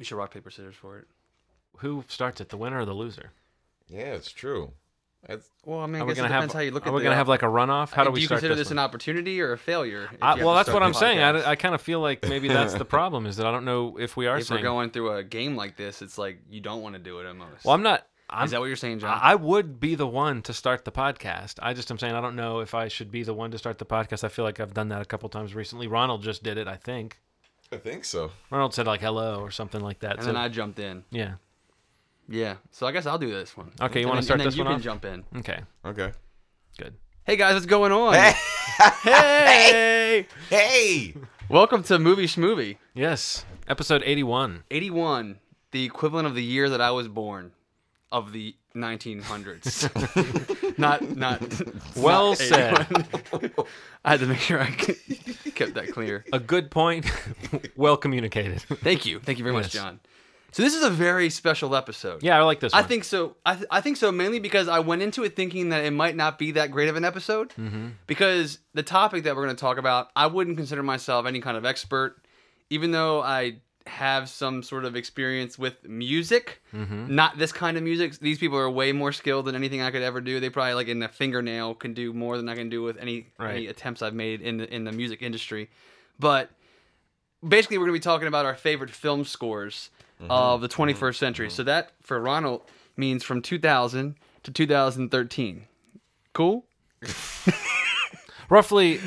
We should rock paper scissors for it. Who starts it, the winner or the loser? Yeah, it's true. That's, Well, I mean, I Are we guess it gonna depends have? how you look are at we the, gonna uh, have like a runoff? How do do we you start consider this? this an opportunity or a failure? if I, have well, to that's start what the I'm saying. podcast? I, I kind of feel like maybe that's the problem is that I don't know if we are if saying. we're going through a game like this, it's like you don't want to do it almost. well, I'm not. I'm, Is that what you're saying, John? I I would be the one to start the podcast. I just am saying I don't know if I should be the one to start the podcast. I feel like I've done that a couple times recently. Ronald just did it, I think. I think so. Ronald said like hello or something like that. and so, then I jumped in. yeah. Yeah. So I guess I'll do this one. Okay, you wanna start and then this you one can jump in. Okay. Okay. Good. Hey guys, what's going on? Hey, Hey! hey. Welcome to Movie Schmovie Yes. Episode 81. 81, the equivalent of the year that I was born, of the 1900s. not not. Well not said. I had to make sure I kept that clear. A good point. well communicated. Thank you, thank you very much, John. So this is a very special episode. yeah, I like this I think so. I, th- I think so mainly because I went into it thinking that it might not be that great of an episode. Mm-hmm. Because the topic that we're going to talk about, I wouldn't consider myself any kind of expert, even though I have some sort of experience with music. Mm-hmm. Not this kind of music. These people are way more skilled than anything I could ever do. They probably like in a fingernail can do more than I can do with any Right. any attempts I've made in the in the music industry. But basically we're going to be talking about our favorite film scores mm-hmm. of the 21st mm-hmm. century. Mm-hmm. So that for Ronald means from 2000 to 2013. Cool? roughly,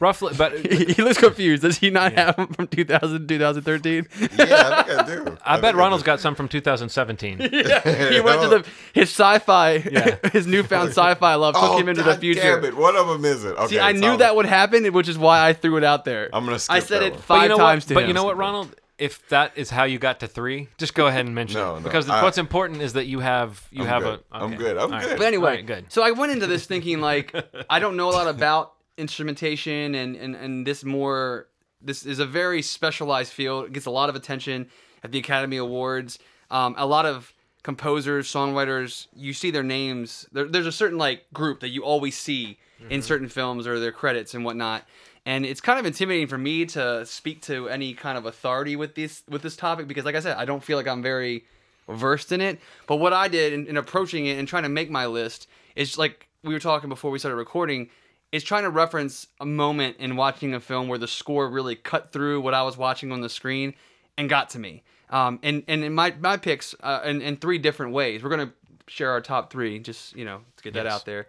roughly, but he looks confused. Does he not have them from 2000 2013? Yeah, I think I do. I bet think Ronald's do. got some from 2017. yeah, he went to the oh. his sci-fi, Yeah. his newfound sci-fi love took Oh, him into God the future. Damn it. One of them isn't. Okay, See, I so knew I'm- that would happen, which is why I threw it out there. I'm gonna I skip said that it one. But five you know times what? to But him. you know what, Ronald? If that is how you got to three, just go ahead and mention No, it. no, because I- what's important is that you have you I'm have good. a. I'm good. I'm All right. good. But anyway, All right, good. so I went into this thinking like I don't know a lot about instrumentation and, and and this more this is a very specialized field. It gets a lot of attention at the Academy Awards. Um, a lot of composers, songwriters, you see their names. There, there's a certain like group that you always see in certain films or their credits and whatnot. And it's kind of intimidating for me to speak to any kind of authority with this with this topic because, like I said, I don't feel like I'm very versed in it. But what I did in, in approaching it and trying to make my list is like we were talking before we started recording, is trying to reference a moment in watching a film where the score really cut through what I was watching on the screen and got to me. Um, and and in my my picks uh, in, in three different ways. We're gonna share our top three, just you know, to get that Yes. out there.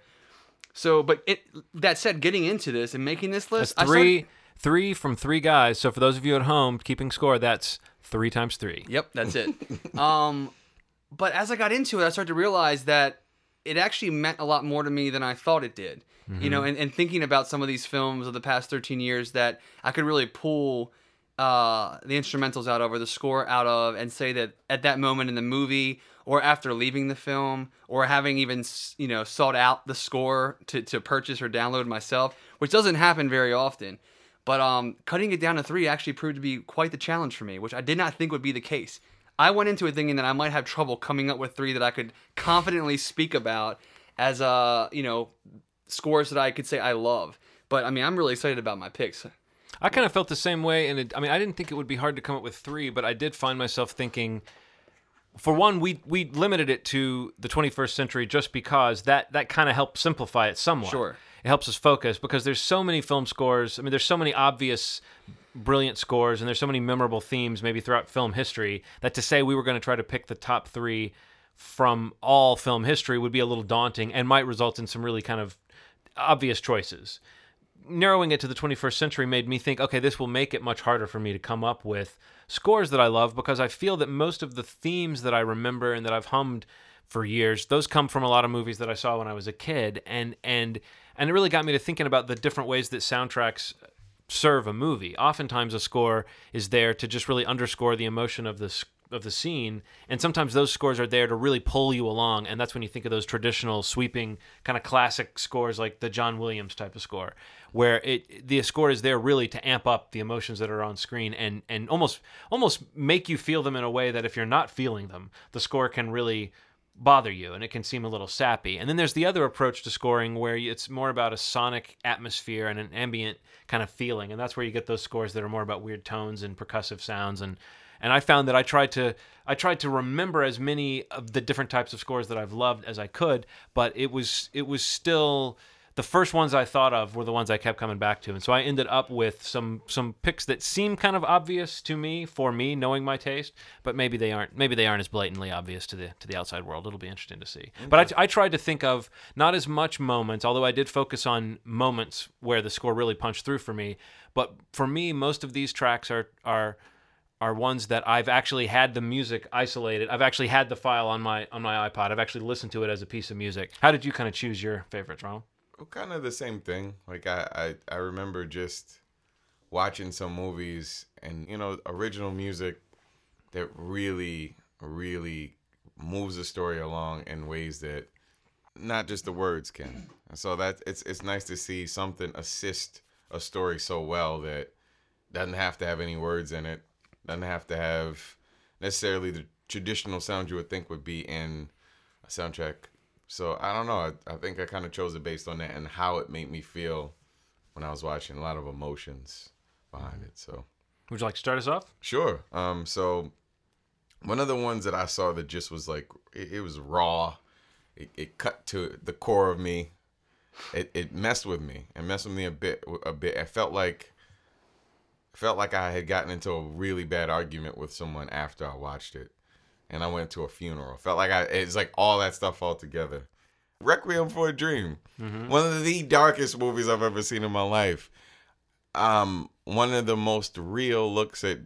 So, but it that said, getting into this and making this That's list, I started- three, three from three guys. So for those of you at home keeping score, that's three times three. Yep, that's it. um, but as I got into it, I started to realize that it actually meant a lot more to me than I thought it did. You know, and, and thinking about some of these films of the past 13 years that I could really pull uh, the instrumentals out of or the score out of and say that at that moment in the movie or after leaving the film or having even, you know, sought out the score to, to purchase or download myself, which doesn't happen very often. But um, cutting it down to three actually proved to be quite the challenge for me, which I did not think would be the case. I went into it thinking that I might have trouble coming up with three that I could confidently speak about as uh, you know, scores that I could say I love. But I mean, I'm really excited about my picks. I kind of felt the same way, and it, I mean, I didn't think it would be hard to come up with three, but I did find myself thinking. For one, we we limited it to the 21st century just because that that kind of helped simplify it somewhat. Sure. it helps us focus because there's so many film scores. I mean, there's so many obvious, brilliant scores, and there's so many memorable themes maybe throughout film history that to say we were going to try to pick the top three from all film history would be a little daunting and might result in some really kind of obvious choices. Narrowing it to the 21st century made me think, okay, this will make it much harder for me to come up with scores that I love because I feel that most of the themes that I remember and that I've hummed for years, those come from a lot of movies that I saw when I was a kid, and and and it really got me to thinking about the different ways that soundtracks serve a movie. Oftentimes, a score is there to just really underscore the emotion of the of the scene, and sometimes those scores are there to really pull you along. And that's when you think of those traditional sweeping kind of classic scores, like the John Williams type of score, where it the score is there really to amp up the emotions that are on screen and and almost almost make you feel them in a way that if you're not feeling them, the score can really bother you and it can seem a little sappy. And then there's the other approach to scoring where it's more about a sonic atmosphere and an ambient kind of feeling. And that's where you get those scores that are more about weird tones and percussive sounds and and I found that I tried to I tried to remember as many of the different types of scores that I've loved as I could, but it was it was still the first ones I thought of were the ones I kept coming back to, and so I ended up with some some picks that seem kind of obvious to me for me, knowing my taste, but maybe they aren't. Maybe they aren't as blatantly obvious to the to the outside world. It'll be interesting to see. But I, I tried to think of not as much moments, although I did focus on moments where the score really punched through for me. But for me, most of these tracks are are are ones that I've actually had the music isolated. I've actually had the file on my on my iPod. I've actually listened to it as a piece of music. How did you kind of choose your favorites, Ronald? Well, kind of the same thing. Like I, I, I remember just watching some movies and you know original music that really, really moves the story along in ways that not just the words can. And so that it's it's nice to see something assist a story so well that doesn't have to have any words in it, doesn't have to have necessarily the traditional sound you would think would be in a soundtrack so I don't know. I, I think I kind of chose it based on that and how it made me feel when I was watching. A lot of emotions behind it. So Would you like to start us off? sure. Um. So one of the ones that I saw that just was like it, it was raw. It, it cut to the core of me. It, it messed with me. It messed with me a bit. A bit. I felt like felt like I had gotten into a really bad argument with someone after I watched it and I went to a funeral. Felt like I it's like all that stuff all together. Requiem for a Dream, one of the darkest movies I've ever seen in my life. Um, one of the most real looks at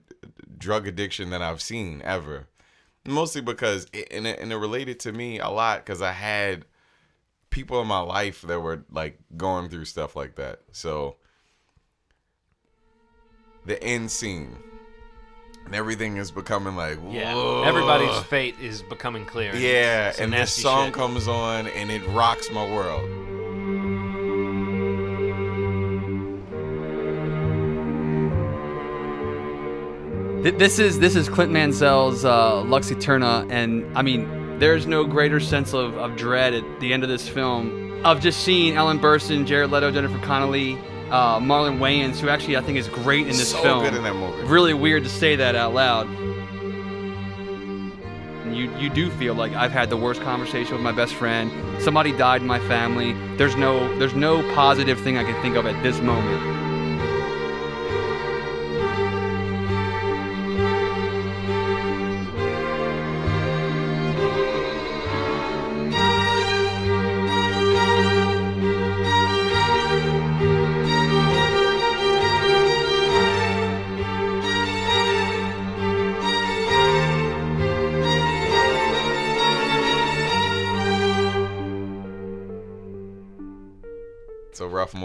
drug addiction that I've seen ever. Mostly because it, and it, and it related to me a lot because I had people in my life that were like going through stuff like that. So the end scene and everything is becoming like Yeah. Everybody's fate is becoming clear. Yeah, and this song shit. comes on and it rocks my world. This is this is Clint Mansell's uh, Lux Aeterna, and I mean, there's no greater sense of, of dread at the end of this film of just seeing Ellen Burstyn, Jared Leto, Jennifer Connelly, uh, Marlon Wayans, who actually I think is great in this so film. good in that movie. Really weird to say that out loud. And you you do feel like I've had the worst conversation with my best friend. Somebody died in my family. There's no there's no positive thing I can think of at this moment.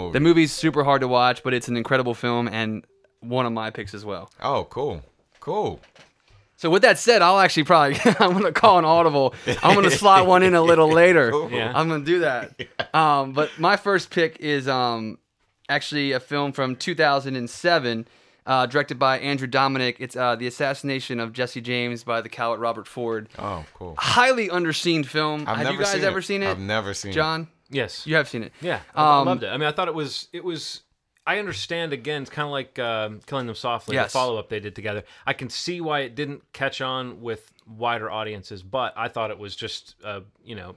Movie. The movie's super hard to watch, but it's an incredible film and one of my picks as well. oh, cool, cool. So with that said, I'll actually probably I'm gonna call an audible. I'm gonna slot one in a little later. Cool. Yeah. I'm gonna do that. Um, but my first pick is um, actually a film from 2007, uh, directed by Andrew Dominik. It's uh, the assassination of Jesse James by the coward Robert Ford. Oh, cool. Highly underseen film. I've Have never you guys seen ever it. seen it? I've never seen it. John, Yes. you have seen it. Yeah, I, Um, loved it. I mean, I thought it was it was. I understand again. It's kind of like um, killing them softly. Yes. The follow up they did together. I can see why it didn't catch on with wider audiences, but I thought it was just uh, you know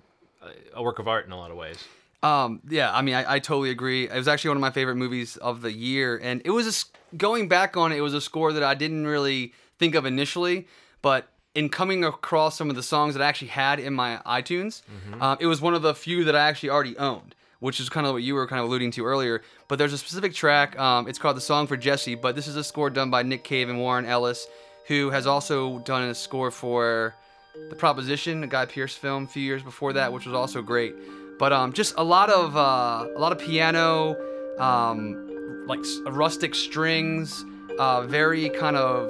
a- work of art in a lot of ways. Um, yeah, I mean, I, I totally agree. It was actually one of my favorite movies of the year, and it was a, going back on it. It was a score that I didn't really think of initially, but in coming across some of the songs that I actually had in my iTunes, um, it was one of the few that I actually already owned, which is kind of what you were kind of alluding to earlier. But there's a specific track. Um, it's called "The Song for Jesse," but this is a score done by Nick Cave and Warren Ellis, who has also done a score for the Proposition, a Guy Pearce film a few years before that, which was also great. But um, just a lot of uh, a lot of piano, um, like rustic strings, uh, very kind of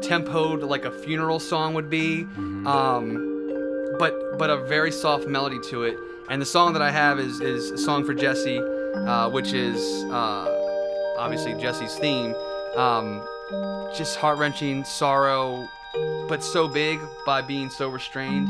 tempoed like a funeral song would be, um, but but a very soft melody to it. And the song that I have is is a song for Jesse, uh, which is uh, obviously Jesse's theme. Um, just heart wrenching sorrow, but so big by being so restrained.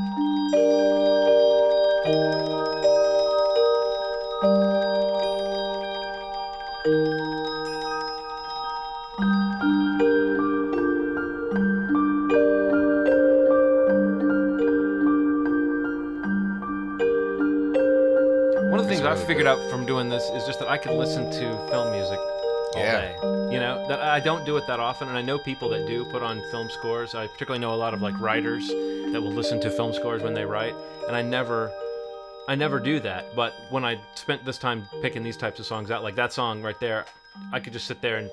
Figured out from doing this is just that I could listen to film music all Yeah. day. You know, that I don't do it that often, and I know people that do put on film scores. I particularly know a lot of like writers that will listen to film scores when they write, and I never, I never do that. But when I spent this time picking these types of songs out, like that song right there, I could just sit there and.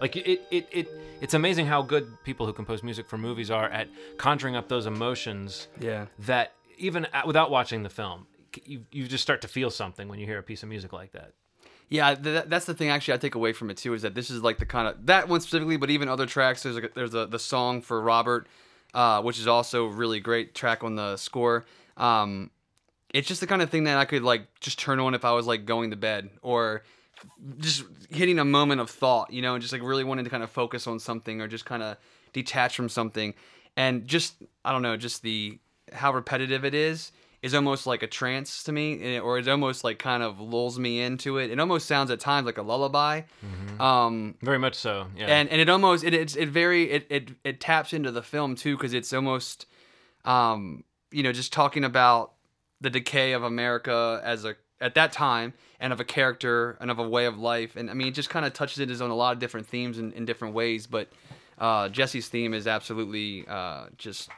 Like it, it, it, it's amazing how good people who compose music for movies are at conjuring up those emotions Yeah. that even at, without watching the film, you, you just start to feel something when you hear a piece of music like that. Yeah, th- th- that's the thing. Actually, I take away from it too is that this is like the kind of that one specifically, but even other tracks. There's a, there's a the song for Robert, uh, which is also really great track on the score. Um, it's just the kind of thing that I could like just turn on if I was like going to bed or just hitting a moment of thought, you know, and just like really wanting to kind of focus on something or just kind of detach from something, and just I don't know, just the how repetitive it is is almost like a trance to me, or it almost like kind of lulls me into it. It almost sounds at times like a lullaby. Um, Very much so. Yeah. and and it almost it it's it very it it, it taps into the film too because it's almost um you know just talking about the decay of America as a at that time and of a character and of a way of life and I mean it just kind of touches it on a lot of different themes in, in different ways but uh, Jesse's theme is absolutely uh, just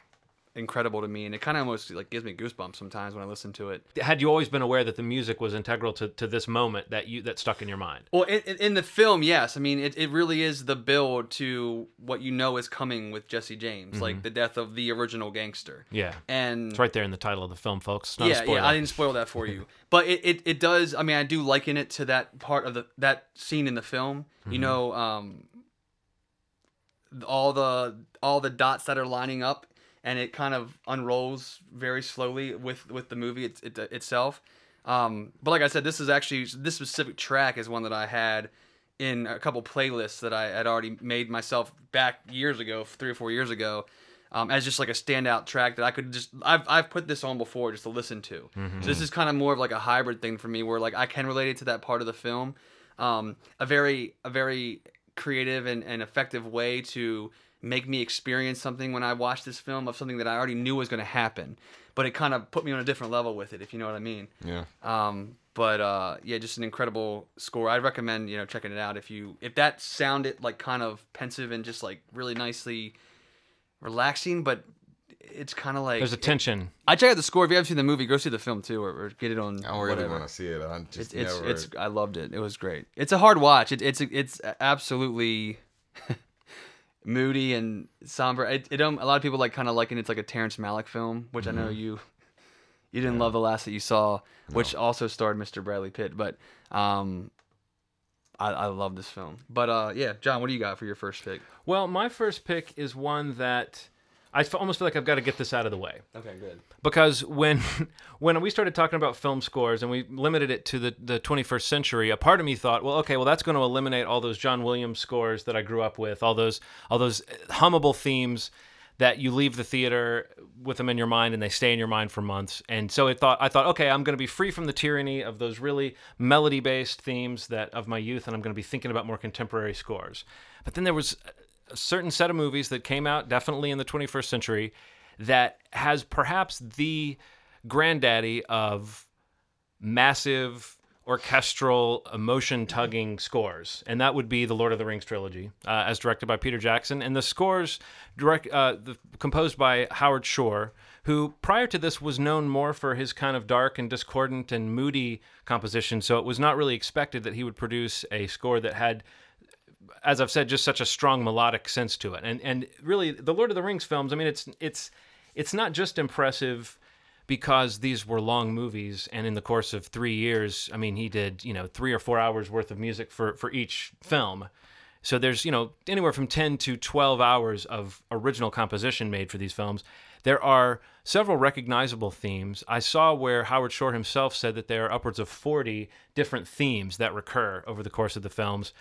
incredible to me and it kind of almost like gives me goosebumps sometimes when I listen to it. Had you always been aware that the music was integral to, to this moment that you that stuck in your mind? Well, in, in- the film, yes. I mean, it, it really is the build to what you know is coming with Jesse James, like the death of the original gangster. Yeah. And It's right there in the title of the film, folks. Not yeah, yeah, I didn't spoil that for you, but it, it, it does. I mean, I do liken it to that part of the that scene in the film. You know, um, all the all the dots that are lining up, and it kind of unrolls very slowly with with the movie it, it, itself. Um, but like I said, this is actually this specific track is one that I had in a couple playlists that I had already made myself back years ago, three or four years ago, um, as just like a standout track that I could just I've I've put this on before just to listen to. So this is kind of more of like a hybrid thing for me, where like I can relate it to that part of the film, um, a very a very creative and, and effective way to make me experience something when I watched this film of something that I already knew was going to happen, but it kind of put me on a different level with it, if you know what I mean. Yeah. Um, but uh, yeah, just an incredible score. I'd recommend you know checking it out if you if that sounded like kind of pensive and just like really nicely relaxing, but it's kind of like There's a tension. I check out the score. If you haven't seen the movie, go see the film too, or, or get it on. I don't really want to see it. I just It's it's, it's I loved it. It was great. It's a hard watch. It, it's it's absolutely moody and somber. It, it um, a lot of people like kind of liken it's like a Terrence Malick film, which I know Mm-hmm. you you didn't love the last that you saw, which also starred Mr. Bradley Pitt. But um, I I love this film. But uh, yeah, John, what do you got for your first pick? Well, my first pick is one that I almost feel like I've got to get this out of the way. Okay, good. because when when we started talking about film scores and we limited it to the, the 21st century a part of me thought well okay well that's going to eliminate all those john williams scores that i grew up with all those all those uh, hummable themes that you leave the theater with them in your mind and they stay in your mind for months and so it thought i thought okay i'm going to be free from the tyranny of those really melody based themes that of my youth and i'm going to be thinking about more contemporary scores but then there was a certain set of movies that came out definitely in the 21st century that has perhaps the granddaddy of massive orchestral emotion tugging scores and that would be the lord of the rings trilogy uh, as directed by peter jackson. And the scores direct uh, the, composed by howard shore who prior to this was known more for his kind of dark and discordant and moody composition so it was not really expected that he would produce a score that had as I've said, just such a strong melodic sense to it. And and really, the Lord of the Rings films. I mean, it's it's it's not just impressive because these were long movies, and in the course of three years, I mean, he did you know three or four hours worth of music for for each film. So there's you know anywhere from ten to twelve hours of original composition made for these films. There are several recognizable themes. I saw where Howard Shore himself said that there are upwards of 40 different themes that recur over the course of the films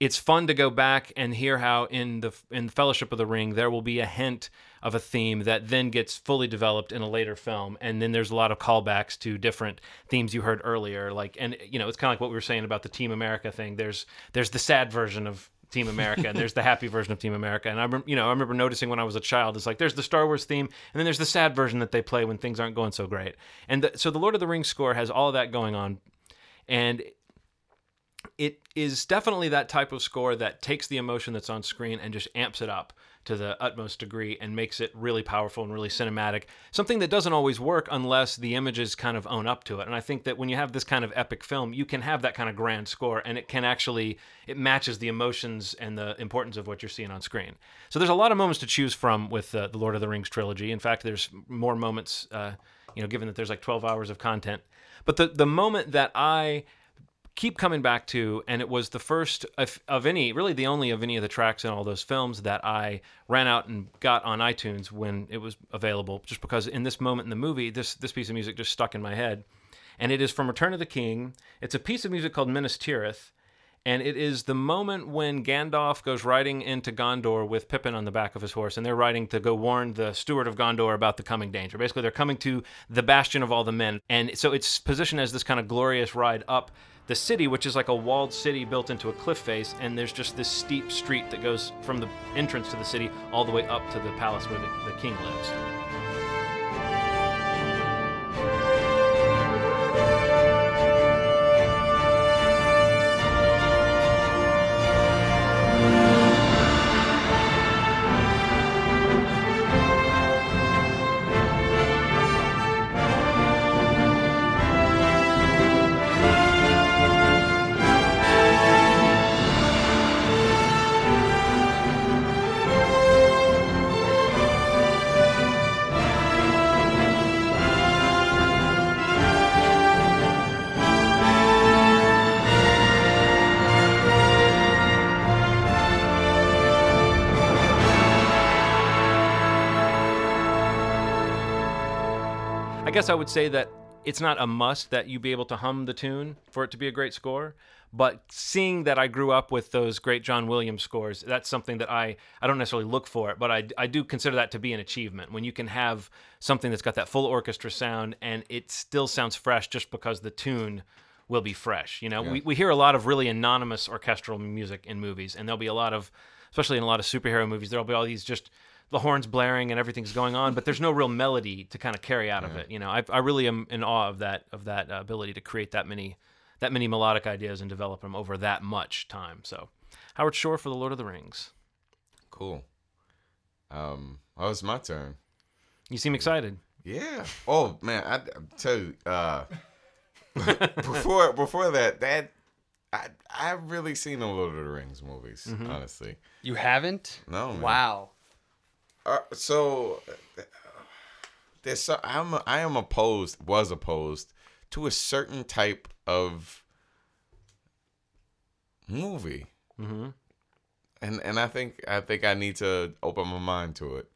it's fun to go back and hear how in the in Fellowship of the Ring there will be a hint of a theme that then gets fully developed in a later film, and then there's a lot of callbacks to different themes you heard earlier. Like, and you know, it's kind of like what we were saying about the Team America thing. There's there's the sad version of Team America, and there's the happy version of Team America. And I, rem- you know, I remember noticing when I was a child, it's like there's the Star Wars theme, and then there's the sad version that they play when things aren't going so great. And the, so the Lord of the Rings score has all of that going on, and it is definitely that type of score that takes the emotion that's on screen and just amps it up to the utmost degree and makes it really powerful and really cinematic. Something that doesn't always work unless the images kind of own up to it. And I think that when you have this kind of epic film, you can have that kind of grand score and it can actually it matches the emotions and the importance of what you're seeing on screen. So there's a lot of moments to choose from with uh, the Lord of the Rings trilogy. In fact, there's more moments uh, you know, given that there's like 12 hours of content. But the the moment that I keep coming back to, and it was the first of, of, any, really the only of any of the tracks in all those films that I ran out and got on iTunes when it was available, just because in this moment in the movie, this this piece of music just stuck in my head, and it is from Return of the King. It's a piece of music called Minas Tirith. And it is the moment when Gandalf goes riding into Gondor with Pippin on the back of his horse, and they're riding to go warn the steward of Gondor about the coming danger. Basically, they're coming to the bastion of all the men. And so it's positioned as this kind of glorious ride up the city, which is like a walled city built into a cliff face, and there's just this steep street that goes from the entrance to the city all the way up to the palace where the, the king lives. Guess I would say that it's not a must that you be able to hum the tune for it to be a great score. But seeing that I grew up with those great John Williams scores, that's something that I, I don't necessarily look for it, but I, I do consider that to be an achievement. When you can have something that's got that full orchestra sound and it still sounds fresh just because the tune will be fresh. You know, yeah. we, we hear a lot of really anonymous orchestral music in movies, and there'll be a lot of, especially in a lot of superhero movies, there'll be all these just the horns blaring and everything's going on, but there's no real melody to kind of carry out yeah. of it. You know, I, I really am in awe of that of that uh, ability to create that many that many melodic ideas and develop them over that much time. So, Howard Shore for the Lord of the Rings. Cool. Um, oh, it's my turn. You seem excited. Yeah. Oh man, I, I tell you, uh, before before that, that I I've really seen the Lord of the Rings movies. Mm-hmm. Honestly, you haven't? No. Man. Wow. Uh, so there's so, I'm I am opposed was opposed to a certain type of movie. Mm-hmm. And and I think I think I need to open my mind to it.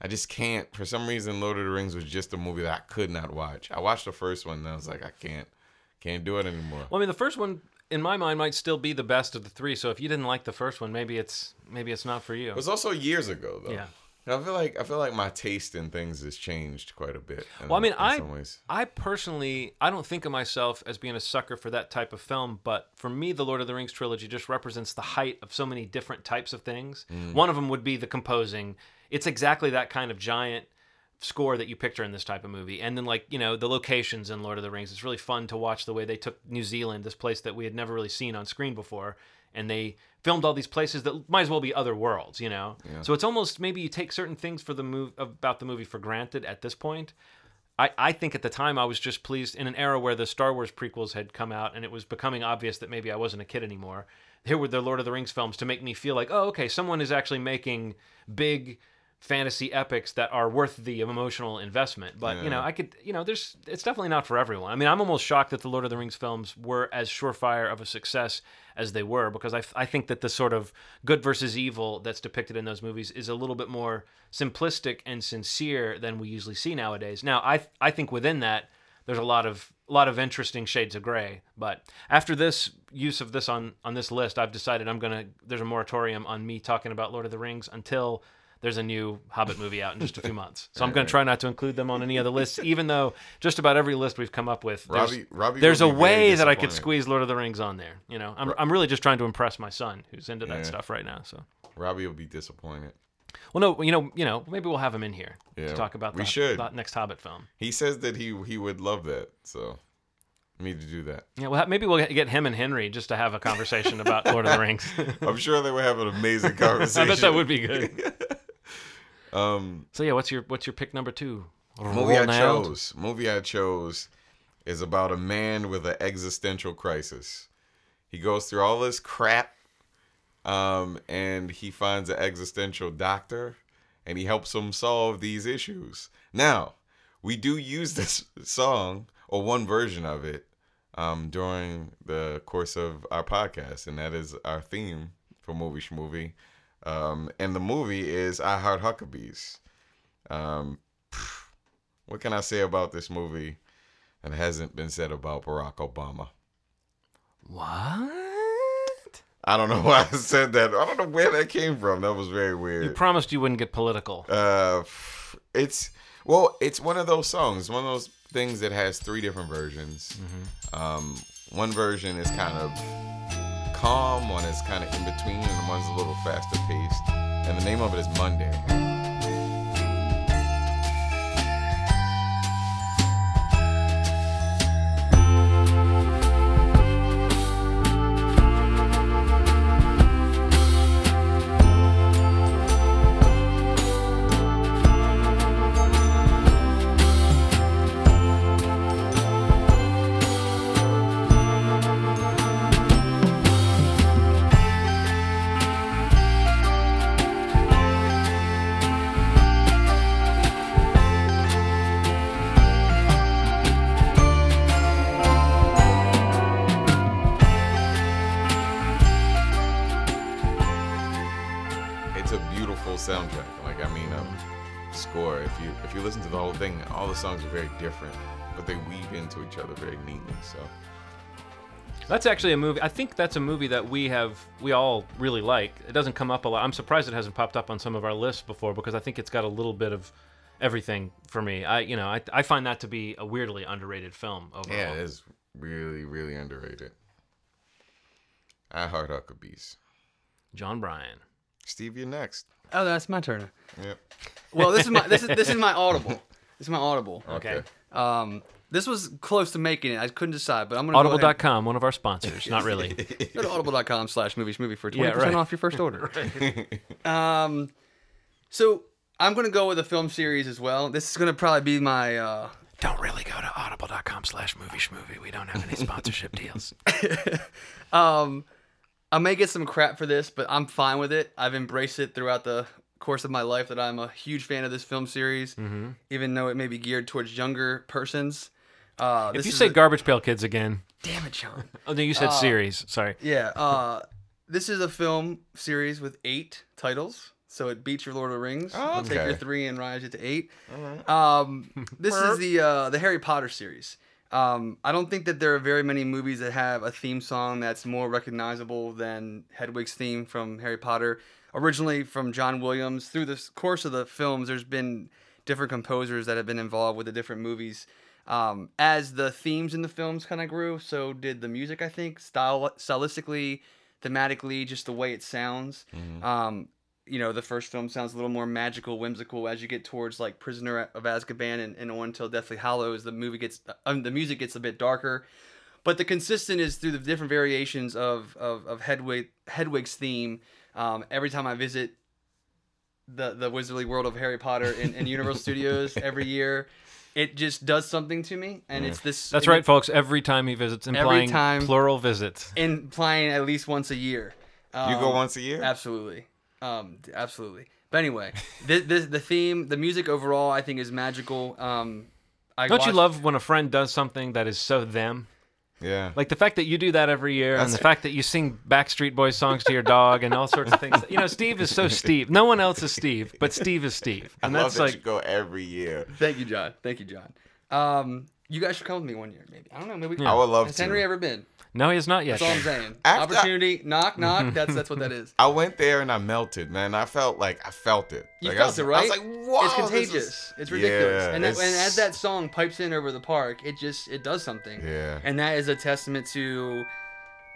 I just can't. For some reason, Lord of the Rings was just a movie that I could not watch. I watched the first one and I was like, I can't, can't do it anymore. Well, I mean, the first one in my mind might still be the best of the three. So if you didn't like the first one, maybe it's maybe it's not for you. It was also years ago, though. Yeah. I feel like I feel like my taste in things has changed quite a bit. In, well, I mean, I I personally I don't think of myself as being a sucker for that type of film, but for me, the Lord of the Rings trilogy just represents the height of so many different types of things. Mm. One of them would be the composing. It's exactly that kind of giant score that you picture in this type of movie. And then like, you know, the locations in Lord of the Rings. It's really fun to watch the way they took New Zealand, this place that we had never really seen on screen before, and they filmed all these places that might as well be other worlds, you know. Yeah. So it's almost maybe you take certain things for the move about the movie for granted at this point. I, I think at the time I was just pleased in an era where the Star Wars prequels had come out and it was becoming obvious that maybe I wasn't a kid anymore. Here were the Lord of the Rings films to make me feel like, oh, okay, someone is actually making big fantasy epics that are worth the emotional investment. But yeah. you know, I could, you know, there's it's definitely not for everyone. I mean, I'm almost shocked that the Lord of the Rings films were as surefire of a success as they were because I, I think that the sort of good versus evil that's depicted in those movies is a little bit more simplistic and sincere than we usually see nowadays. Now, I I think within that there's a lot of a lot of interesting shades of gray. But after this use of this on on this list, I've decided I'm gonna there's a moratorium on me talking about Lord of the Rings until there's a new Hobbit movie out in just a few months. So I'm going to try not to include them on any other lists, even though just about every list we've come up with, there's, Robbie- Robbie there's a will be very way that I could squeeze Lord of the Rings on there. You know, I'm, I'm really just trying to impress my son who's into that Yeah. stuff right now. So, Robbie will be disappointed. well, no, you know, you know, maybe we'll have him in here Yeah, to talk about we the, should. next Hobbit film. He says that he he would love that. So me to do that. Yeah, well, maybe we'll get him and Henry just to have a conversation about Lord of the Rings. I'm sure they would have an amazing conversation. I bet that would be good. Um, So yeah, what's your what's your pick number two? movie I chose. Movie I chose is about a man with an existential crisis. He goes through all this crap, um, and he finds an existential doctor, and he helps him solve these issues. Now, we do use this song or one version of it um, during the course of our podcast, and that is our theme for Movie Schmovie. Um, and the movie is I Heart Huckabees. Um, what can I say about this movie that hasn't been said about Barack Obama? What? I don't know why I said that. I don't know where that came from. That was very weird. You promised you wouldn't get political. Uh, it's well, it's one of those songs, one of those things that has three different versions. Um, one version is kind of calm, one is kind of in between, and one's a little faster paced. And the name of it is Monday. A beautiful soundtrack. Like I mean, um, score. If you if you listen to the whole thing, all the songs are very different, but they weave into each other very neatly. So That's actually a movie. I think that's a movie that we have we all really like. It doesn't come up a lot. I'm surprised it hasn't popped up on some of our lists before because I think it's got a little bit of everything for me. I you know I, I find that to be a weirdly underrated film overall. yeah, it is really really underrated. I Heart Huckabees. Jon Brion. Steve, you're next. Oh, that's my turn. Yep. Well, this is my this is this is my audible. This is my audible. Okay. Um, this was close to making it. I couldn't decide, but I'm gonna Go ahead. Audible.com, one of our sponsors. Not really. Go to audible.com slash movies movie for 20% Yeah, right. off your first order. right. um, so I'm going to go with a film series as well. This is going to probably be my. Uh, Don't really go to audible.com slash movie schmovie. We don't have any sponsorship deals. um, I may get some crap for this, but I'm fine with it. I've embraced it throughout the course of my life that I'm a huge fan of this film series, Mm-hmm. even though it may be geared towards younger persons. Uh, If you say a- Garbage Pail Kids again. damn it, Sean. Oh, no, you said series. Sorry. Yeah. Uh, this is a film series with eight titles. So it beats your Lord of the Rings. Oh, I'll take your three and rise it to 8 Um, this is the uh, the Harry Potter series. Um, I don't think that there are very many movies that have a theme song that's more recognizable than Hedwig's theme from Harry Potter. Originally from John Williams. Through the course of the films, there's been different composers that have been involved with the different movies. Um, as the themes in the films kind of grew, so did the music. I think style, stylistically, thematically, just the way it sounds. Um, you know, the first film sounds a little more magical, whimsical. As you get towards like Prisoner of Azkaban and, and on till Deathly Hallows, the movie gets, um, the music gets a bit darker. But the consistent is through the different variations of of, of Hedwig Hedwig's theme. Um, every time I visit the the Wizardly World of Harry Potter in, in Universal Studios every year, it just does something to me, and it's this. That's right, folks. Every time he visits, implying time- plural visits. Implying at least once a year. You go Um, once a year. Absolutely. Um, absolutely. But anyway, the, the the theme, the music overall, I think is magical. Um, I Don't you love when a friend does something that is so them? Yeah. Like the fact that you do that every year, and That's- the fact that you sing Backstreet Boys songs to your dog, and all sorts of things. You know, Steve is so Steve. No one else is Steve, but Steve is Steve, and I love that's that like you go every year. Thank you, John. Thank you, John. Um, You guys should come with me one year, maybe. I don't know. Maybe I would love has to. Henry ever been? No, he has not yet. That's all I'm saying. After- Opportunity, knock, knock. That's that's what that is. I went there and I melted, man. I felt like I felt it. You Like, I felt was- it, right? I was like, whoa, it's this contagious. is- It's ridiculous. Yeah, and, that, and as that song pipes in over the park, it just it does something. Yeah. And that is a testament to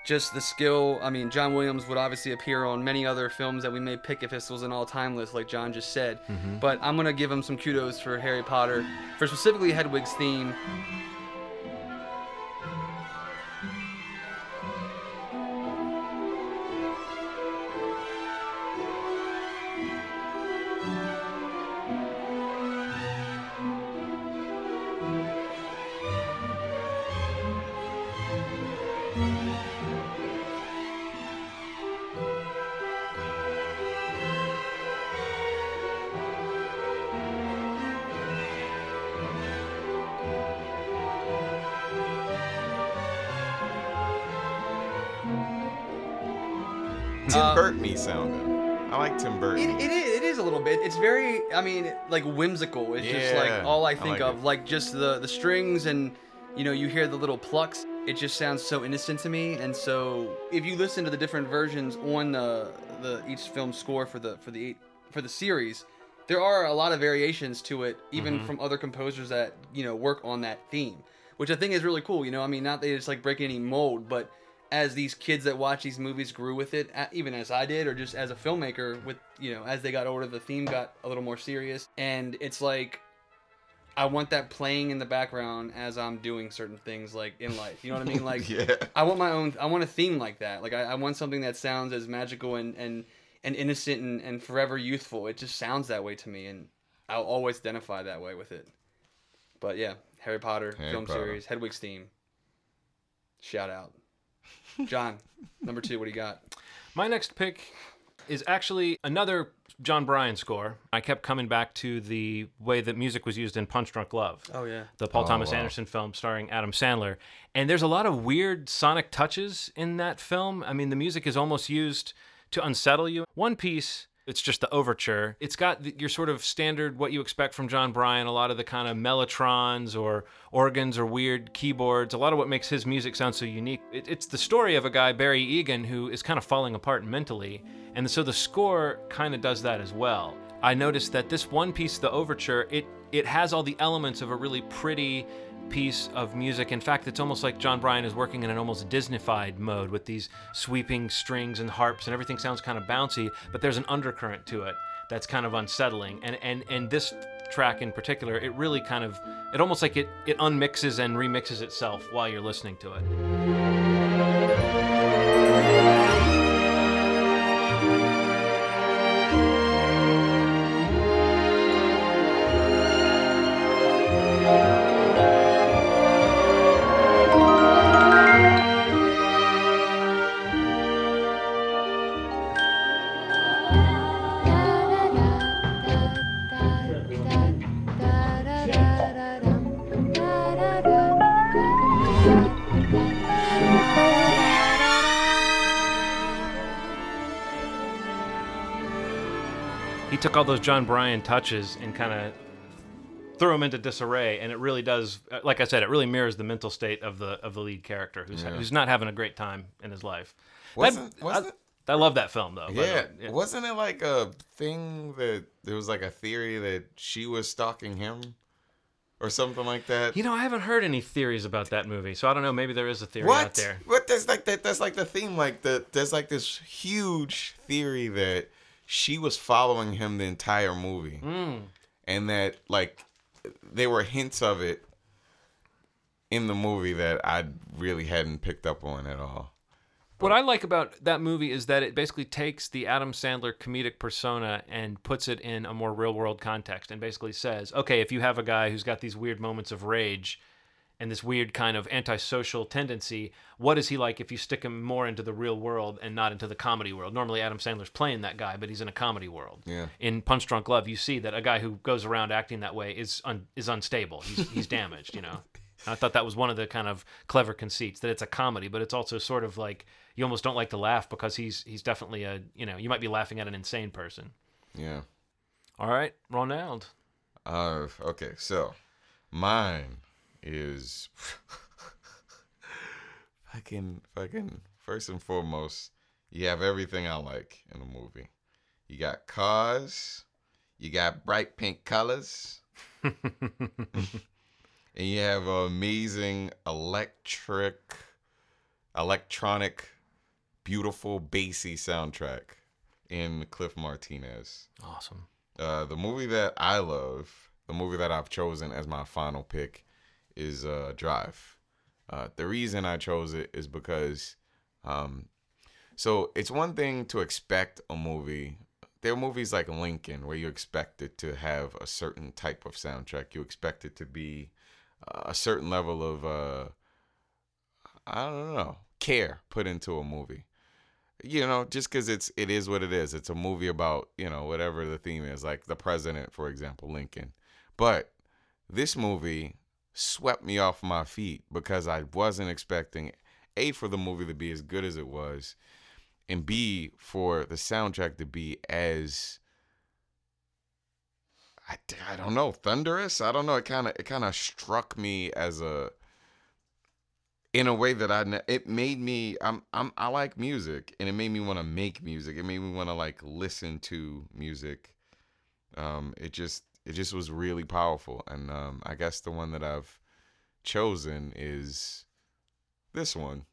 just the skill. I mean, John Williams would obviously appear on many other films that we may pick if this was an all-time list, like John just said. Mm-hmm. But I'm gonna give him some kudos for Harry Potter, for specifically Hedwig's theme. Uh, sounding. I like Tim Burton. It, it is. It is a little bit. It's very. I mean, like whimsical. It's just like Yeah, all I I think like of. it. Like just the the strings and you know you hear the little plucks. It just sounds so innocent to me. And so if you listen to the different versions on the the each film score for the for the for the series, there are a lot of variations to it, even Mm-hmm. from other composers that you know work on that theme, which I think is really cool. You know, I mean, not that it's like breaking any mold, but as these kids that watch these movies grew with it, even as I did, or just as a filmmaker, with you know, as they got older, the theme got a little more serious, and it's like. I want that playing in the background as I'm doing certain things like in life. You know what I mean? Like yeah. I want my own. I want a theme like that. Like I, I want something that sounds as magical and and, and innocent and, and forever youthful. It just sounds that way to me, and I'll always identify that way with it. But yeah, Harry Potter Harry film Potter. series, Hedwig's theme. Shout out, John. number two, what do you got? My next pick is actually another Jon Brion score. I kept coming back to the way that music was used in Punch Drunk Love. Oh yeah. the Paul Oh, Thomas wow. Anderson film starring Adam Sandler. And there's a lot of weird sonic touches in that film. I mean, the music is almost used to unsettle you. One piece, it's just the overture. It's got the, your sort of standard what you expect from Jon Brion, a lot of the kind of mellotrons or organs or weird keyboards, a lot of what makes his music sound so unique. It, it's the story of a guy, Barry Egan, who is kind of falling apart mentally. And so the score kind of does that as well. I noticed that this one piece, the overture, it it has all the elements of a really pretty piece of music. In fact, it's almost like Jon Brion is working in an almost Disneyfied mode with these sweeping strings and harps, and everything sounds kind of bouncy. But there's an undercurrent to it that's kind of unsettling. And and and this track in particular, it really kind of it almost like it it unmixes and remixes itself while you're listening to it. Took all those Jon Brion touches and kind of threw them into disarray, and it really does. uh, Like I said, it really mirrors the mental state of the of the lead character, who's Yeah. who's not having a great time in his life. Wasn't- That- wasn't- I, I love that film though. by the Yeah. Wasn't it like a thing that there was like a theory that she was stalking him or something like that? You know, I haven't heard any theories about that movie, so I don't know. Maybe there is a theory what? out there. What? That's like that. That's like the theme. Like the there's like this huge theory that she was following him the entire movie, Mm. and that like there were hints of it in the movie that I really hadn't picked up on at all. What I like about that movie is that it basically takes the Adam Sandler comedic persona and puts it in a more real world context and basically says, okay, if you have a guy who's got these weird moments of rage and this weird kind of antisocial tendency, what is he like if you stick him more into the real world and not into the comedy world? Normally, Adam Sandler's playing that guy, but he's in a comedy world. Yeah. In Punch Drunk Love, you see that a guy who goes around acting that way is un- is unstable. He's he's damaged, you know. And I thought that was one of the kind of clever conceits that it's a comedy, but it's also sort of like you almost don't like to laugh because he's he's definitely a you know you might be laughing at an insane person. Yeah. All right, Ronald. Uh, okay, so mine is fucking fucking first and foremost, you have everything I like in a movie. You got cars, you got bright pink colors, and you have an amazing electric, electronic, beautiful bassy soundtrack in Cliff Martinez. Awesome. Uh, the movie that I love, the movie that I've chosen as my final pick, is uh, Drive. Uh, the reason I chose it is because, um, so it's one thing to expect a movie. There are movies like Lincoln where you expect it to have a certain type of soundtrack. You expect it to be uh, a certain level of, uh, I don't know, care put into a movie you know just because it's it is what it is it's a movie about you know whatever the theme is like the president for example lincoln but this movie swept me off my feet because i wasn't expecting a for the movie to be as good as it was and b for the soundtrack to be as i, I don't know thunderous i don't know it kind of it kind of struck me as a in a way that I it made me I'm I'm I like music and it made me want to make music. It made me want to like listen to music. Um it just it just was really powerful and um I guess the one that I've chosen is this one.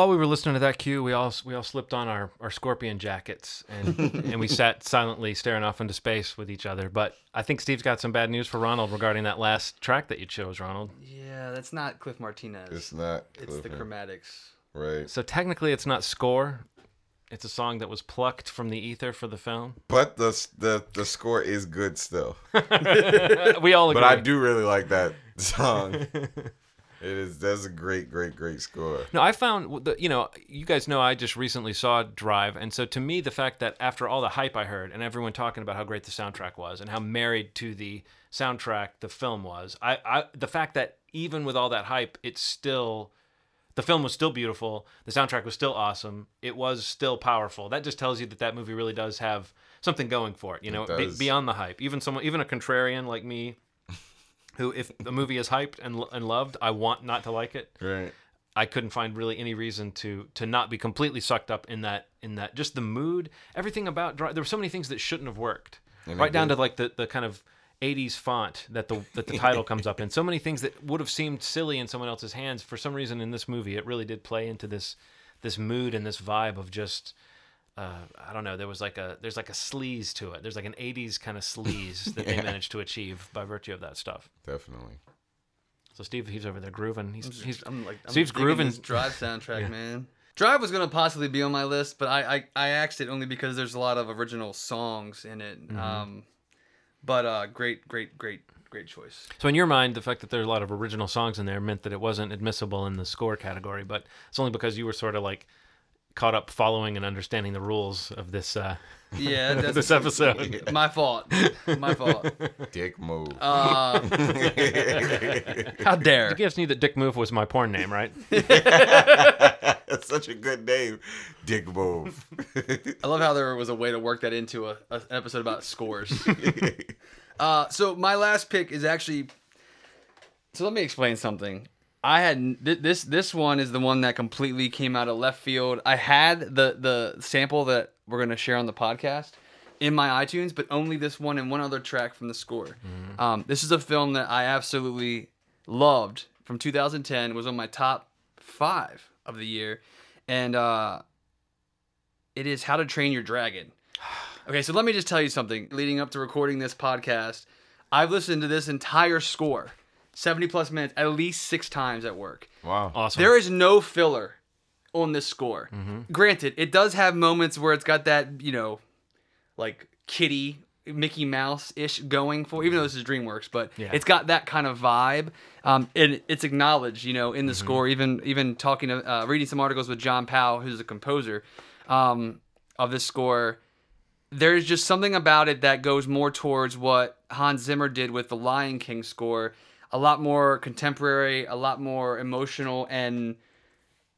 While we were listening to that cue, we all we all slipped on our, our scorpion jackets and and we sat silently staring off into space with each other. But I think Steve's got some bad news for Ronald regarding that last track that you chose, Ronald. Yeah, that's not Cliff Martinez. It's not It's the Chromatics. right. So technically, it's not score. It's a song that was plucked from the ether for the film. But the the the score is good still. we all agree. But I do really like that song. it is that's a great great great score. No, I found the, you know you guys know I just recently saw Drive, and so to me the fact that after all the hype I heard and everyone talking about how great the soundtrack was and how married to the soundtrack the film was, I, I the fact that even with all that hype, it's still the film was still beautiful, the soundtrack was still awesome, it was still powerful. That just tells you that that movie really does have something going for it. You know, does. beyond the hype. Even someone, even a contrarian like me. Who, if the movie is hyped and, and loved, I want not to like it. Right. I couldn't find really any reason to to not be completely sucked up in that in that just the mood, everything about there were so many things that shouldn't have worked. And right down did. to like the the kind of 80s font that the that the title comes up in. So many things that would have seemed silly in someone else's hands for some reason in this movie it really did play into this this mood and this vibe of just uh, I don't know. There was like a there's like a sleaze to it. There's like an '80s kind of sleaze that they managed to achieve by virtue of that stuff. Definitely. So Steve, he's over there grooving. He's he's I'm like I'm Steve's grooving. This Drive soundtrack, man. Drive was gonna possibly be on my list, but I, I I axed it only because there's a lot of original songs in it. Mm-hmm. Um, but uh, great, great, great, great choice. So in your mind, the fact that there's a lot of original songs in there meant that it wasn't admissible in the score category, but it's only because you were sort of like caught up following and understanding the rules of this uh, Yeah, that's this episode. my fault. My fault. Dick move. Uh, how dare? You guys knew that Dick Move was my porn name, right? That's such a good name. Dick move. I love how there was a way to work that into a, a- an episode about scores. uh, so my last pick is actually. So let me explain something. I had th- this. This one is the one that completely came out of left field. I had the the sample that we're gonna share on the podcast in my iTunes, but only this one and one other track from the score. Um, this is a film that I absolutely loved from 2010. It was on my top five of the year, and uh, it is How to Train Your Dragon. Okay, so let me just tell you something. Leading up to recording this podcast, I've listened to this entire score, 70 plus minutes, at least six times at work. Wow. Awesome. There is no filler on this score. Granted, it does have moments where it's got that, you know, like kitty, Mickey Mouse ish going for, even though this is DreamWorks, but Yeah. it's got that kind of vibe. Um, and it's acknowledged, you know, in the score, even even talking to, uh, reading some articles with John Powell, who's a composer um, of this score. There's just something about it that goes more towards what Hans Zimmer did with the Lion King score. A lot more contemporary, a lot more emotional, and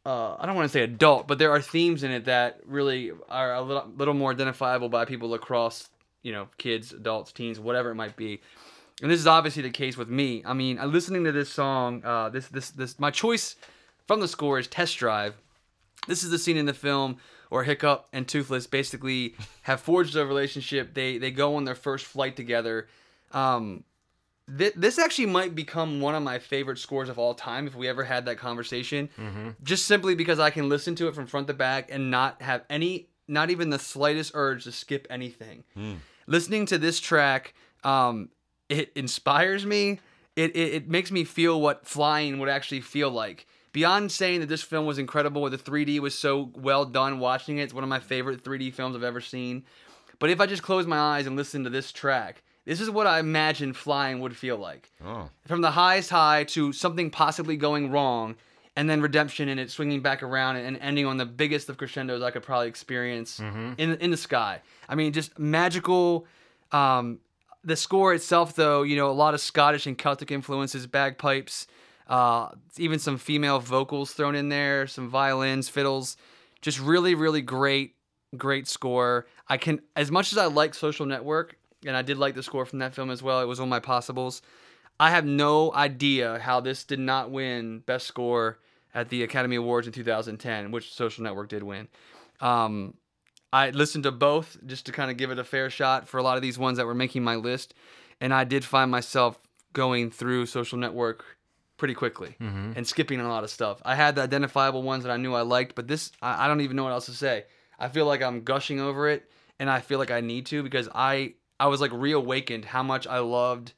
uh, I don't want to say adult, but there are themes in it that really are a little, little more identifiable by people across, you know, kids, adults, teens, whatever it might be. And this is obviously the case with me. I mean, I'm listening to this song. Uh, this, this, this. My choice from the score is "Test Drive." This is the scene in the film where Hiccup and Toothless basically have forged a relationship. They they go on their first flight together. Um, Th- this actually might become one of my favorite scores of all time if we ever had that conversation. Just simply because I can listen to it from front to back and not have any, not even the slightest urge to skip anything. Listening to this track, um, it inspires me. It, it it makes me feel what flying would actually feel like. Beyond saying that this film was incredible, where the 3D was so well done. Watching it, it's one of my favorite 3D films I've ever seen. But if I just close my eyes and listen to this track, this is what I imagine flying would feel like. Oh. From the highest high to something possibly going wrong, and then redemption and it swinging back around and ending on the biggest of crescendos I could probably experience in in the sky. I mean, just magical. Um, the score itself, though, you know, a lot of Scottish and Celtic influences, bagpipes, uh, even some female vocals thrown in there, some violins, fiddles. Just really, really great, great score. I can, as much as I like Social Network, and I did like the score from that film as well. It was one of my possibles. I have no idea how this did not win Best Score at the Academy Awards in 2010, which Social Network did win. Um, I listened to both just to kind of give it a fair shot for a lot of these ones that were making my list, and I did find myself going through Social Network pretty quickly and skipping a lot of stuff. I had the identifiable ones that I knew I liked, but this I, I don't even know what else to say. I feel like I'm gushing over it, and I feel like I need to because I I was like reawakened how much I loved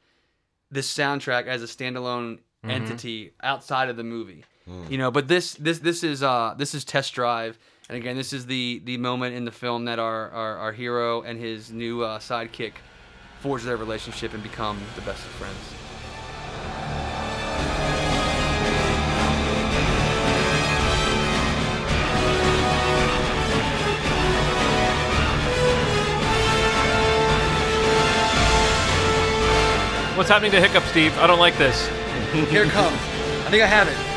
this soundtrack as a standalone entity outside of the movie. You know, but this this this is uh this is Test Drive, and again, this is the the moment in the film that our our, our hero and his new uh, sidekick forge their relationship and become the best of friends. What's happening to Hiccup, Steve? I don't like this. Here it comes. I think I have it.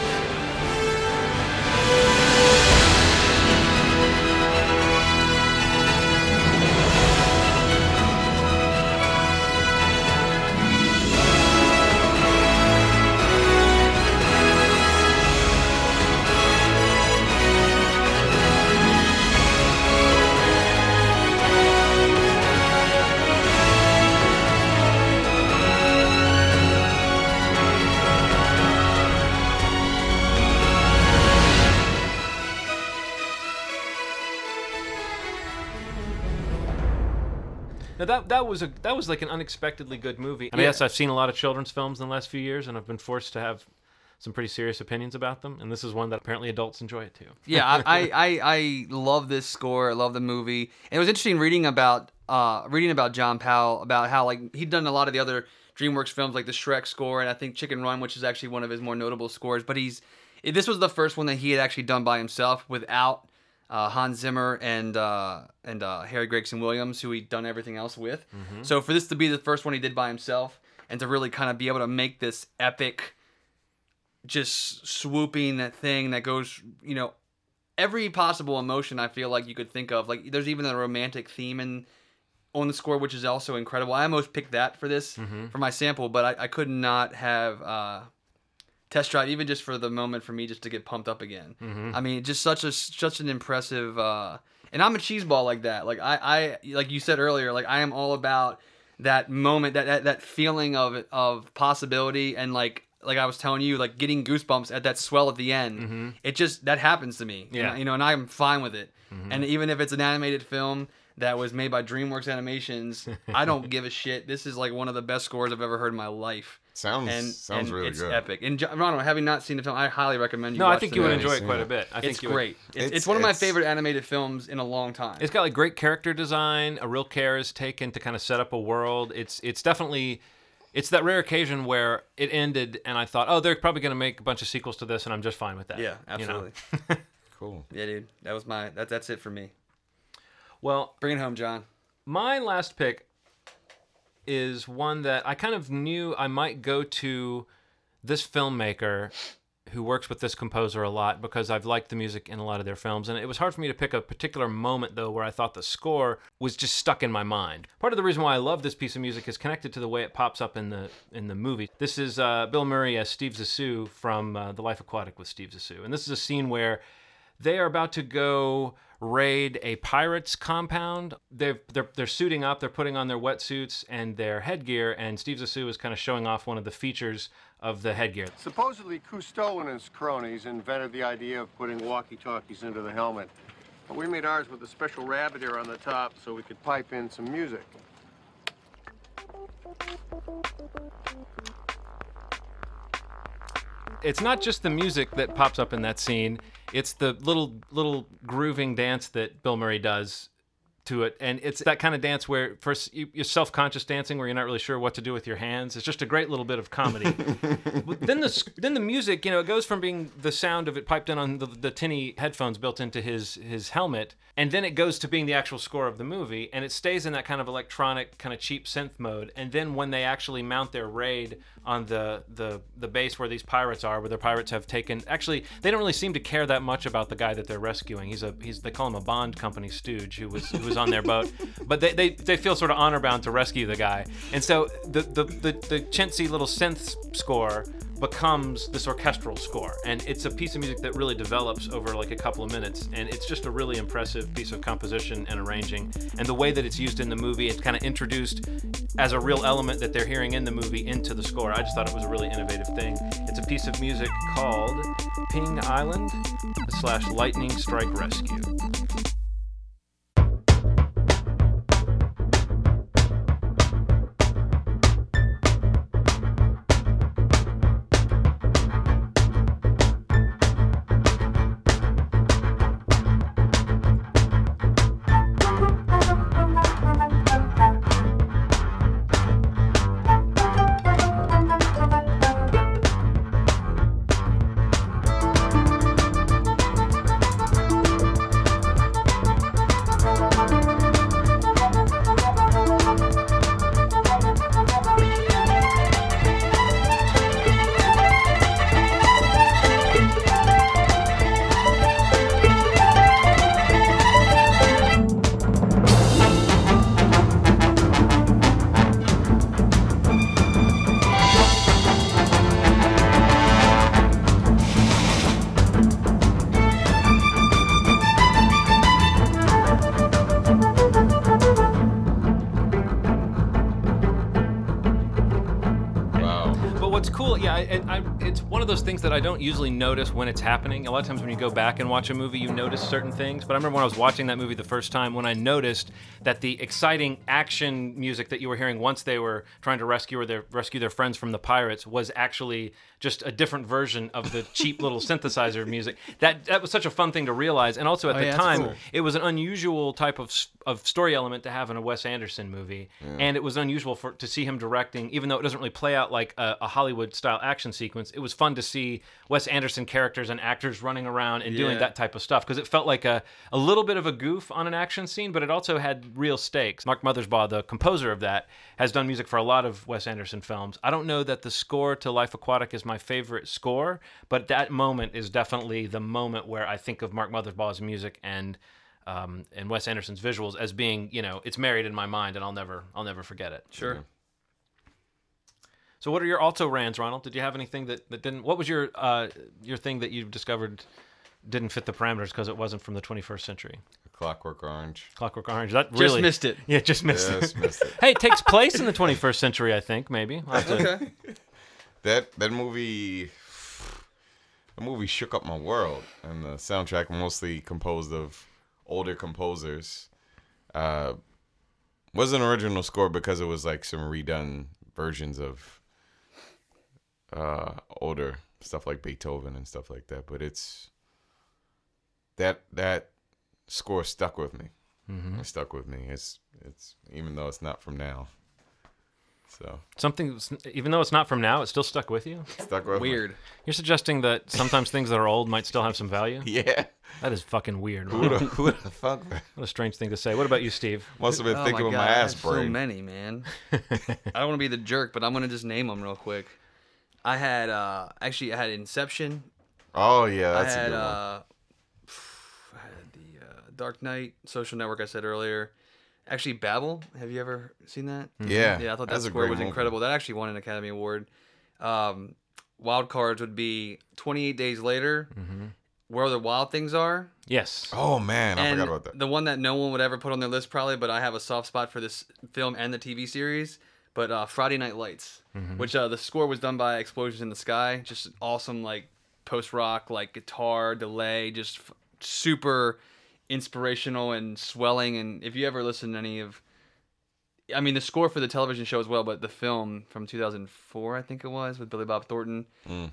That that was a that was like an unexpectedly good movie. And Yeah. yes, I've seen a lot of children's films in the last few years, and I've been forced to have some pretty serious opinions about them. And this is one that apparently adults enjoy it too. yeah, I, I, I, love this score. I love the movie. And it was interesting reading about uh, reading about John Powell about how like he'd done a lot of the other DreamWorks films like the Shrek score and I think Chicken Run, which is actually one of his more notable scores. But he's this was the first one that he had actually done by himself without uh, Hans Zimmer and uh, and uh, Harry Gregson Williams, who he'd done everything else with. So for this to be the first one he did by himself and to really kind of be able to make this epic just swooping that thing that goes, you know, every possible emotion I feel like you could think of. Like there's even a romantic theme in on the score, which is also incredible. I almost picked that for this for my sample, but I, I could not have uh, test drive even just for the moment for me just to get pumped up again. I mean, just such a such an impressive. Uh, and I'm a cheeseball like that. Like I, I like you said earlier. Like I am all about that moment, that that, that feeling of of possibility and like like I was telling you, like getting goosebumps at that swell at the end. It just that happens to me. Mm-hmm. Yeah. You know, and I'm fine with it. And even if it's an animated film that was made by DreamWorks Animations, I don't give a shit. This is like one of the best scores I've ever heard in my life. Sounds And, sounds and really it's good. epic. And Ronald, having not seen the film, I highly recommend you. No, I think you would enjoy it Yeah. quite a bit. I think It's you would- great. It's, It's- it's one of my it's- favorite animated films in a long time. It's got like great character design. A real care is taken to kind of set up a world. It's it's definitely it's that rare occasion where it ended and I thought, oh, they're probably going to make a bunch of sequels to this, and I'm just fine with that. yeah, you know? absolutely. Cool. yeah, dude. That was my that, that's it for me. Well, Bring it home, John. my last pick is one that I kind of knew I might go to this filmmaker who works with this composer a lot because I've liked the music in a lot of their films. And it was hard for me to pick a particular moment, though, where I thought the score was just stuck in my mind. Part of the reason why I love this piece of music is connected to the way it pops up in the in the movie. This is uh, Bill Murray as Steve Zissou from uh, The Life Aquatic with Steve Zissou. And this is a scene where they are about to go raid a pirate's compound. They're, they're, they're suiting up, they're putting on their wetsuits and their headgear, and Steve Zissou is kind of showing off one of the features of the headgear. Supposedly, Cousteau and his cronies invented the idea of putting walkie-talkies into the helmet. But we made ours with a special rabbit ear on the top so we could pipe in some music. It's not just the music that pops up in that scene, it's the little little grooving dance that Bill Murray does to it. And it's that kind of dance where first you- you're self-conscious dancing where you're not really sure what to do with your hands. It's just a great little bit of comedy. Then the then the music you know it goes from being the sound of it piped in on the, the tinny headphones built into his his helmet and then it goes to being the actual score of the movie and it stays in that kind of electronic kind of cheap synth mode. And then when they actually mount their raid on the the the base where these pirates are where the pirates have taken actually they don't really seem to care that much about the guy that they're rescuing. He's a he's they call him a bond company stooge who was who was on their boat. But they, they they feel sort of honor bound to rescue the guy. And so the the the, the chintzy little synth score becomes this orchestral score. And it's a piece of music that really develops over like a couple of minutes. And it's just a really impressive piece of composition and arranging. And the way that it's used in the movie it's kind of introduced as a real element that they're hearing in the movie into the score. I just thought it was a really innovative thing. It's a piece of music called ping island slash lightning strike rescue things that I don't usually notice when it's happening. A lot of times when you go back and watch a movie, you notice certain things. But I remember when I was watching that movie the first time, when I noticed that the exciting action music that you were hearing once they were trying to rescue or their rescue their friends from the pirates was actually just a different version of the cheap little synthesizer music. That that was such a fun thing to realize, and also at Oh, the yeah, time, cool. it was an unusual type of of story element to have in a Wes Anderson movie, and it was unusual for to see him directing, even though it doesn't really play out like a, a Hollywood style action sequence. It was fun to see Wes Anderson characters and actors running around and doing that type of stuff because it felt like a a little bit of a goof on an action scene, but it also had real stakes. Mark Mothersbaugh, the composer of that, has done music for a lot of Wes Anderson films. I don't know that the score to Life Aquatic is my favorite score, but that moment is definitely the moment where I think of Mark Mothersbaugh's music and um, and Wes Anderson's visuals as being, you know, it's married in my mind, and I'll never, I'll never forget it. Sure. So, what are your alto rans, Ronald? Did you have anything that, that didn't? What was your uh, your thing that you discovered didn't fit the parameters because it wasn't from the 21st century? Clockwork Orange. Clockwork Orange. That really Just missed it. Yeah, just missed Just it. missed it. hey, it takes place in the 21st century, I think. Maybe. I'll to- Okay. that that movie the movie shook up my world and the soundtrack mostly composed of older composers uh was an original score because it was like some redone versions of uh older stuff like beethoven and stuff like that but it's that that score stuck with me Mm-hmm. it stuck with me it's it's even though it's not from now so Something, even though it's not from now, it still stuck with you. stuck with me. Weird. You're suggesting that sometimes things that are old might still have some value. yeah That is fucking weird. Who Ron. the, who the fuck What a strange thing to say. What about you, Steve? must have been Oh thinking my with God, my I ass have So many, man. I don't want to be the jerk, but I'm gonna just name them real quick. I had uh actually I had Inception. oh yeah, that's I a had good one. uh, I had the uh, Dark Knight, Social Network. I said earlier. Actually, Babel. Have you ever seen that? Yeah, Yeah, I thought that that's score great was movie. incredible. That actually won an Academy Award. Um, wild cards would be 28 Days Later, Where the Wild Things Are, Yes. Oh man, I and forgot about that. the one that no one would ever put on their list probably, but I have a soft spot for this film and the TV series. But uh, Friday Night Lights, which uh, the score was done by Explosions in the Sky, just awesome like post rock like guitar delay, just f- super inspirational and swelling. And if you ever listen to any of, I mean the score for the television show as well, but the film from 2004 I think it was with Billy Bob Thornton,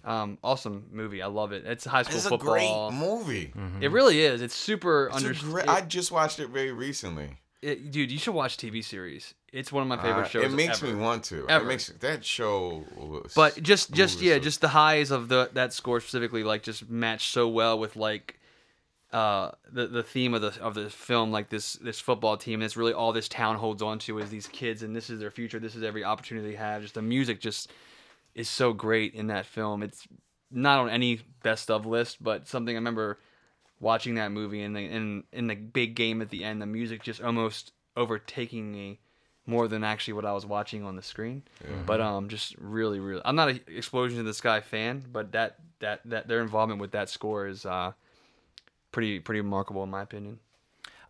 um, awesome movie. I love it. It's high school It's a football. great movie. It really is. It's super It's a under. great, I just watched it very recently. It- dude, you should watch TV series. It's one of my favorite Uh, shows. it makes ever. me want to. Ever. It makes that show. But just, just yeah, so- just the highs of the that score specifically, like just match so well with like uh the the theme of the of the film, like this this football team. That's really all this town holds on to is these kids, and this is their future. This is every opportunity they have. Just the music just is so great in that film. It's not on any best of list, but something I remember watching that movie and the in in the big game at the end, the music just almost overtaking me more than actually what I was watching on the screen. But um, just really, really, I'm not an Explosion in the Sky fan, but that that that their involvement with that score is uh, pretty pretty remarkable in my opinion.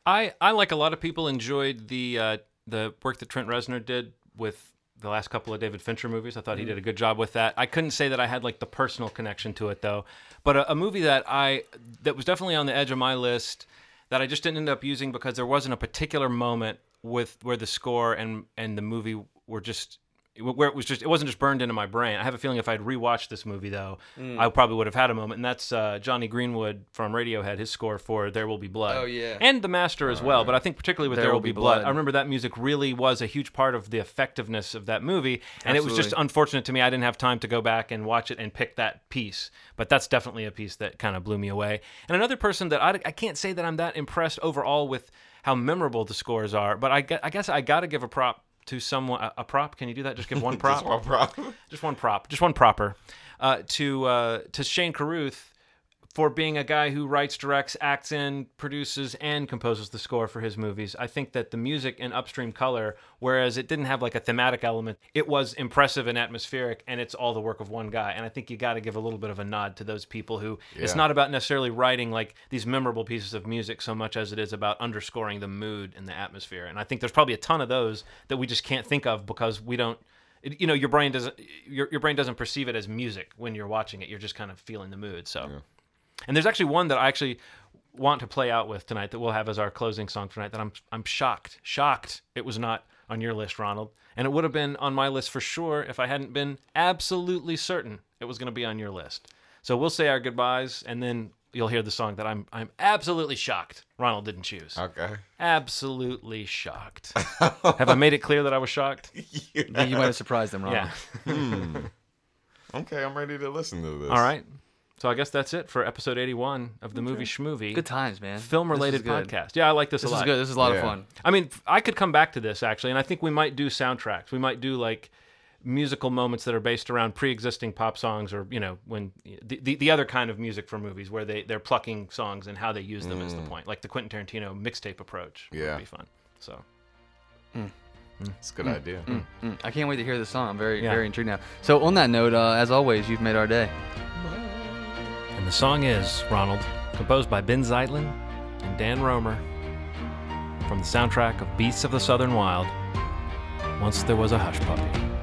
I, I like a lot of people enjoyed the uh, the work that Trent Reznor did with the last couple of David Fincher movies. I thought he mm-hmm. did a good job with that. I couldn't say that I had like the personal connection to it though, but a, a movie that I that was definitely on the edge of my list that I just didn't end up using because there wasn't a particular moment with where the score and and the movie were just where it was just it wasn't just burned into my brain. I have a feeling if I'd rewatched this movie though, I probably would have had a moment, and that's uh, Jonny Greenwood from Radiohead, his score for "There Will Be Blood." Oh, yeah. and the Master as well. But I think particularly with "There, Will Be, Blood, I remember that music really was a huge part of the effectiveness of that movie, and it was just unfortunate to me I didn't have time to go back and watch it and pick that piece. But that's definitely a piece that kind of blew me away. And another person that I, I can't say that I'm that impressed overall with how memorable the scores are, but I, I guess I got to give a prop to someone. A, prop? Can you do that? Just give one prop. Just one problem. just one prop, just one proper, uh, to uh, to Shane Carruth for being a guy who writes, directs, acts in, produces, and composes the score for his movies. I think that the music in Upstream Color, whereas it didn't have like a thematic element, it was impressive and atmospheric, and it's all the work of one guy. And I think you got to give a little bit of a nod to those people who it's not about necessarily writing like these memorable pieces of music so much as it is about underscoring the mood and the atmosphere. And I think there's probably a ton of those that we just can't think of because we don't you know your brain doesn't your, your brain doesn't perceive it as music when you're watching it you're just kind of feeling the mood so and there's actually one that i actually want to play out with tonight that we'll have as our closing song tonight that i'm i'm shocked shocked it was not on your list ronald and it would have been on my list for sure if i hadn't been absolutely certain it was going to be on your list so we'll say our goodbyes and then you'll hear the song that i'm i'm absolutely shocked ronald didn't choose Okay. absolutely shocked have i made it clear that i was shocked I think you might have surprised them, Ronald. yeah hmm. Okay, I'm ready to listen to this. All right. So I guess that's it for episode 81 of the movie Schmovie. Good times, man. Film related This is good. podcast. Yeah, I like this, This a is good. This is a lot Yeah. of fun. I mean, I could come back to this actually, and I think we might do soundtracks. We might do like musical moments that are based around pre-existing pop songs or you know when the, the, the other kind of music for movies where they they're plucking songs and how they use them is the mm. point like the quentin tarantino mixtape approach Yeah. would be fun so mm. Mm. It's a good idea. Mm, I can't wait to hear the song. I'm very Yeah. very intrigued now. So on that note, uh, as always, you've made our day. And the song is ronald composed by benh zeitlin and dan romer from the soundtrack of beasts of the southern wild once there was a hush puppy